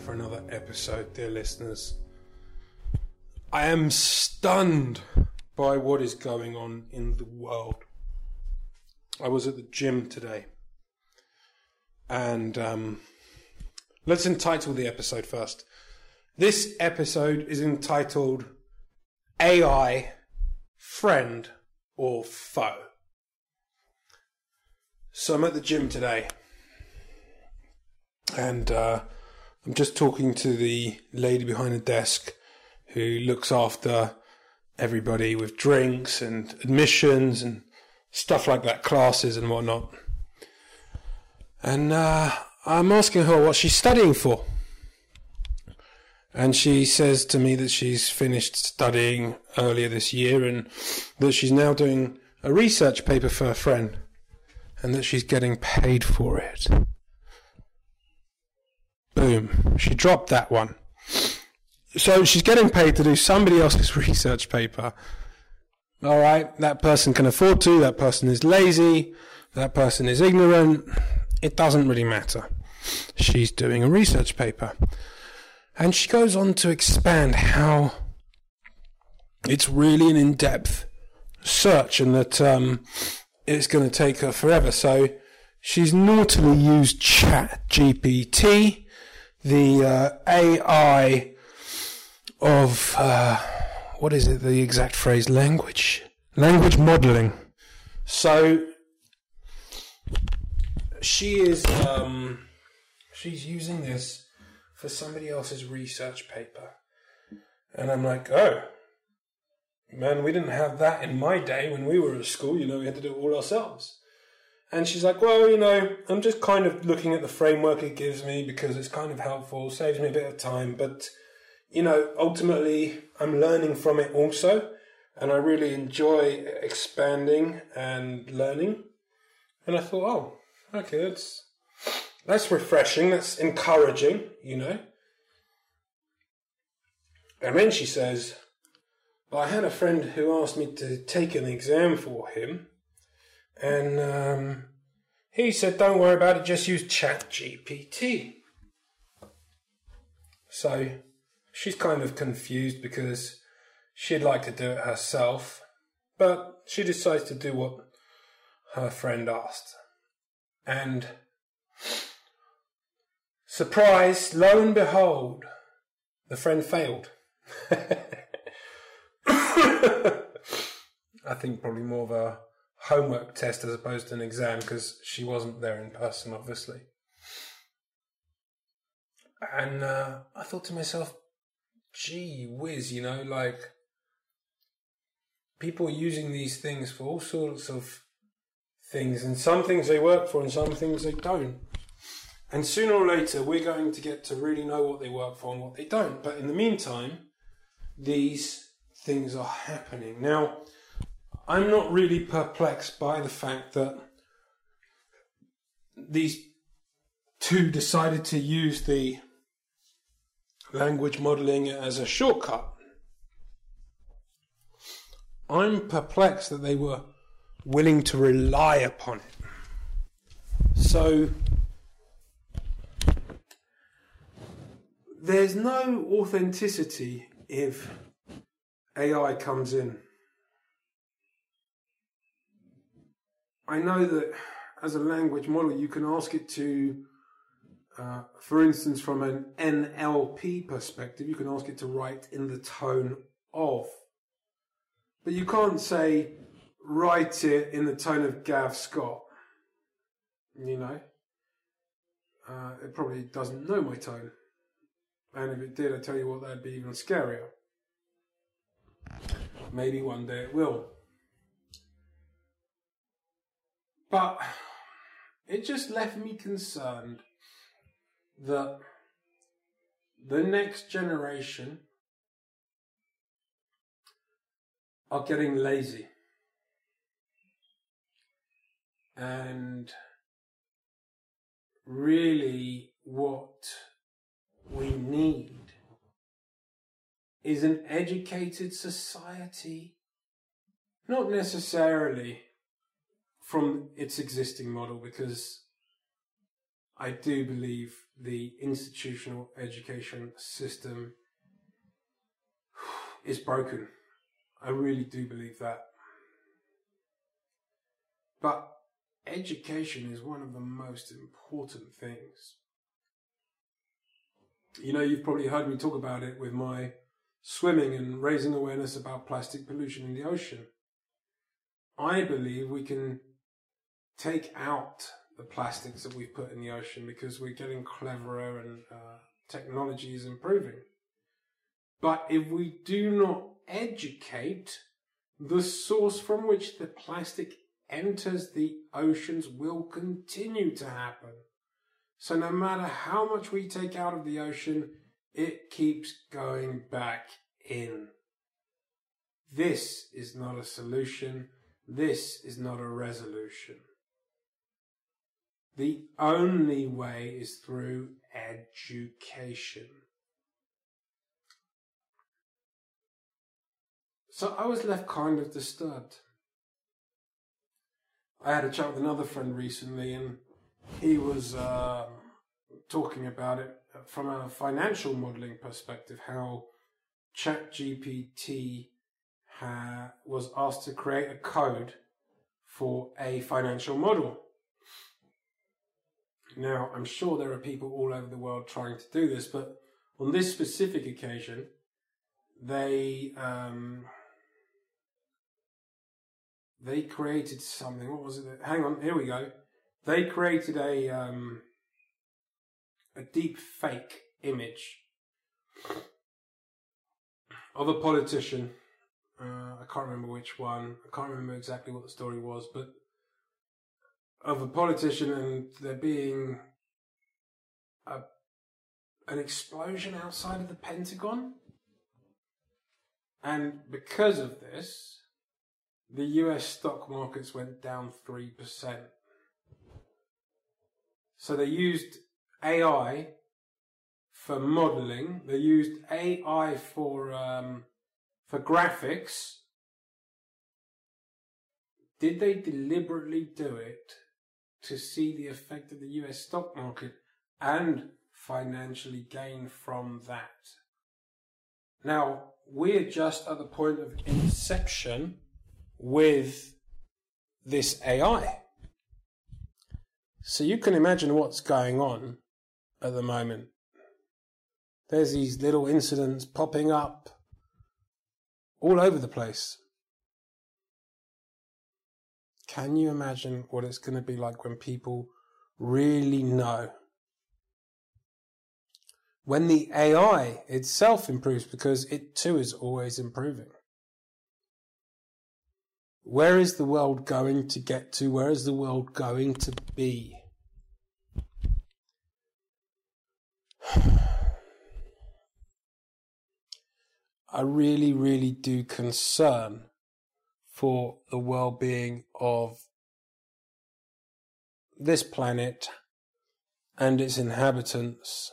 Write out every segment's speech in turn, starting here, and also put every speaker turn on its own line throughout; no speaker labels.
For another episode, dear listeners. I am stunned by what is going on in the world. I was at the gym today, and um, let's entitle the episode first. This episode is entitled AI Friend or Foe. So I'm at the gym today, and uh, I'm just talking to the lady behind the desk who looks after everybody with drinks and admissions and stuff like that, classes and whatnot. And uh, I'm asking her what she's studying for. And she says to me that she's finished studying earlier this year and that she's now doing a research paper for a friend and that she's getting paid for it. Boom. She dropped that one. So she's getting paid to do somebody else's research paper. All right, that person can afford to, that person is lazy, that person is ignorant. It doesn't really matter. She's doing a research paper. And she goes on to expand how it's really an in depth search and that um, it's going to take her forever. So she's naughtily used ChatGPT the uh, AI of uh, what is it? The exact phrase? Language, language modeling. So she is um, she's using this for somebody else's research paper, and I'm like, oh. Man, we didn't have that in my day when we were at school. You know, we had to do it all ourselves. And she's like, well, you know, I'm just kind of looking at the framework it gives me because it's kind of helpful, saves me a bit of time. But, you know, ultimately, I'm learning from it also. And I really enjoy expanding and learning. And I thought, oh, okay, that's, that's refreshing. That's encouraging, you know. And then she says, I had a friend who asked me to take an exam for him. And um, he said, don't worry about it, just use ChatGPT. So she's kind of confused because she'd like to do it herself, but she decides to do what her friend asked. And surprise, lo and behold, the friend failed. I think probably more of a homework test as opposed to an exam because she wasn't there in person, obviously. And uh, I thought to myself, gee whiz, you know, like people are using these things for all sorts of things, and some things they work for and some things they don't. And sooner or later, we're going to get to really know what they work for and what they don't. But in the meantime, these things are happening. Now, I'm not really perplexed by the fact that these two decided to use the language modeling as a shortcut. I'm perplexed that they were willing to rely upon it. So there's no authenticity if AI comes in. I know that as a language model, you can ask it to, uh, for instance, from an NLP perspective, you can ask it to write in the tone of. But you can't say, write it in the tone of Gav Scott. You know? Uh, it probably doesn't know my tone. And if it did, I tell you what, that'd be even scarier. Maybe one day it will. But it just left me concerned that the next generation are getting lazy. And really, what we need is an educated society. Not necessarily from its existing model, because I do believe the institutional education system is broken. I really do believe that. But education is one of the most important things. You know, you've probably heard me talk about it with my swimming and raising awareness about plastic pollution in the ocean. I believe we can take out the plastics that we've put in the ocean because we're getting cleverer and uh, technology is improving. But if we do not educate, the source from which the plastic enters the oceans will continue to happen. So no matter how much we take out of the ocean, it keeps going back in. This is not a solution. This is not a resolution. The only way is through education. So I was left kind of disturbed. I had a chat with another friend recently, and he was uh, talking about it from a financial modeling perspective, how ChatGPT ha- was asked to create a code for a financial model. Now, I'm sure there are people all over the world trying to do this, but on this specific occasion, they um, they created something. What was it? Hang on, here we go. They created a um, a deep fake image of a politician. Uh, I can't remember which one. I can't remember exactly what the story was, but of a politician and there being a an explosion outside of the Pentagon. And because of this, the US stock markets went down 3%. So they used AI for modeling. They used AI for um, for graphics. Did they deliberately do it to see the effect of the US stock market and financially gain from that? Now, we're just at the point of inception with this AI. So you can imagine what's going on at the moment. There's these little incidents popping up all over the place. Can you imagine what it's going to be like when people really know? When the AI itself improves, because it too is always improving. Where is the world going to get to? Where is the world going to be? I really, really do concern for the well being of this planet and its inhabitants.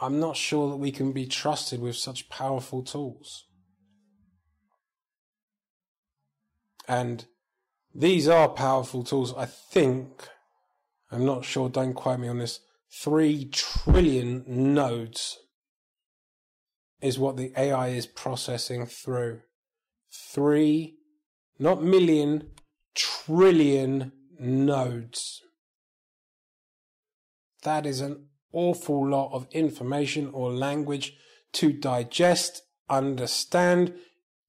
I'm not sure that we can be trusted with such powerful tools. And these are powerful tools. I think, I'm not sure, don't quote me on this, 3 trillion nodes is what the AI is processing through. 3, not million, trillion nodes. That is an awful lot of information or language to digest, understand,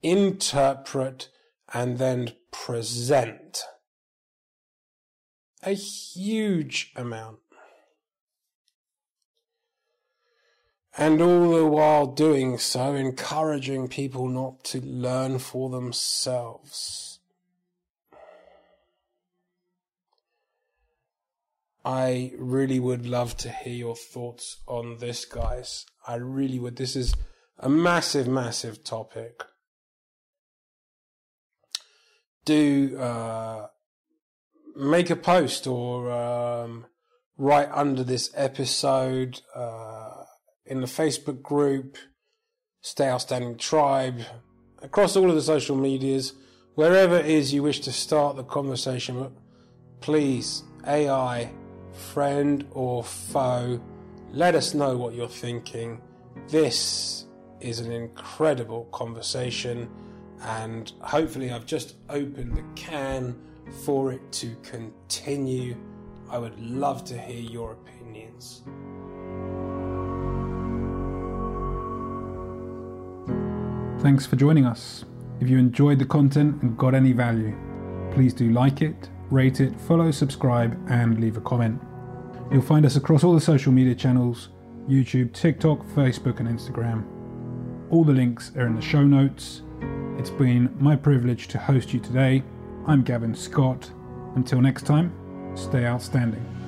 interpret, and then present. A huge amount. And all the while doing so, encouraging people not to learn for themselves. I really would love to hear your thoughts on this, guys. I really would. This is a massive, massive topic. Do uh, make a post or um, write under this episode uh, in the Facebook group, Stay Outstanding Tribe, across all of the social medias, wherever it is you wish to start the conversation. Please, AI, friend or foe, let us know what you're thinking. This is an incredible conversation, and hopefully, I've just opened the can for it to continue. I would love to hear your opinions.
Thanks for joining us. If you enjoyed the content and got any value, please do like it, rate it, follow, subscribe, and leave a comment. You'll find us across all the social media channels YouTube, TikTok, Facebook, and Instagram. All the links are in the show notes. It's been my privilege to host you today. I'm Gavin Scott. Until next time, stay outstanding.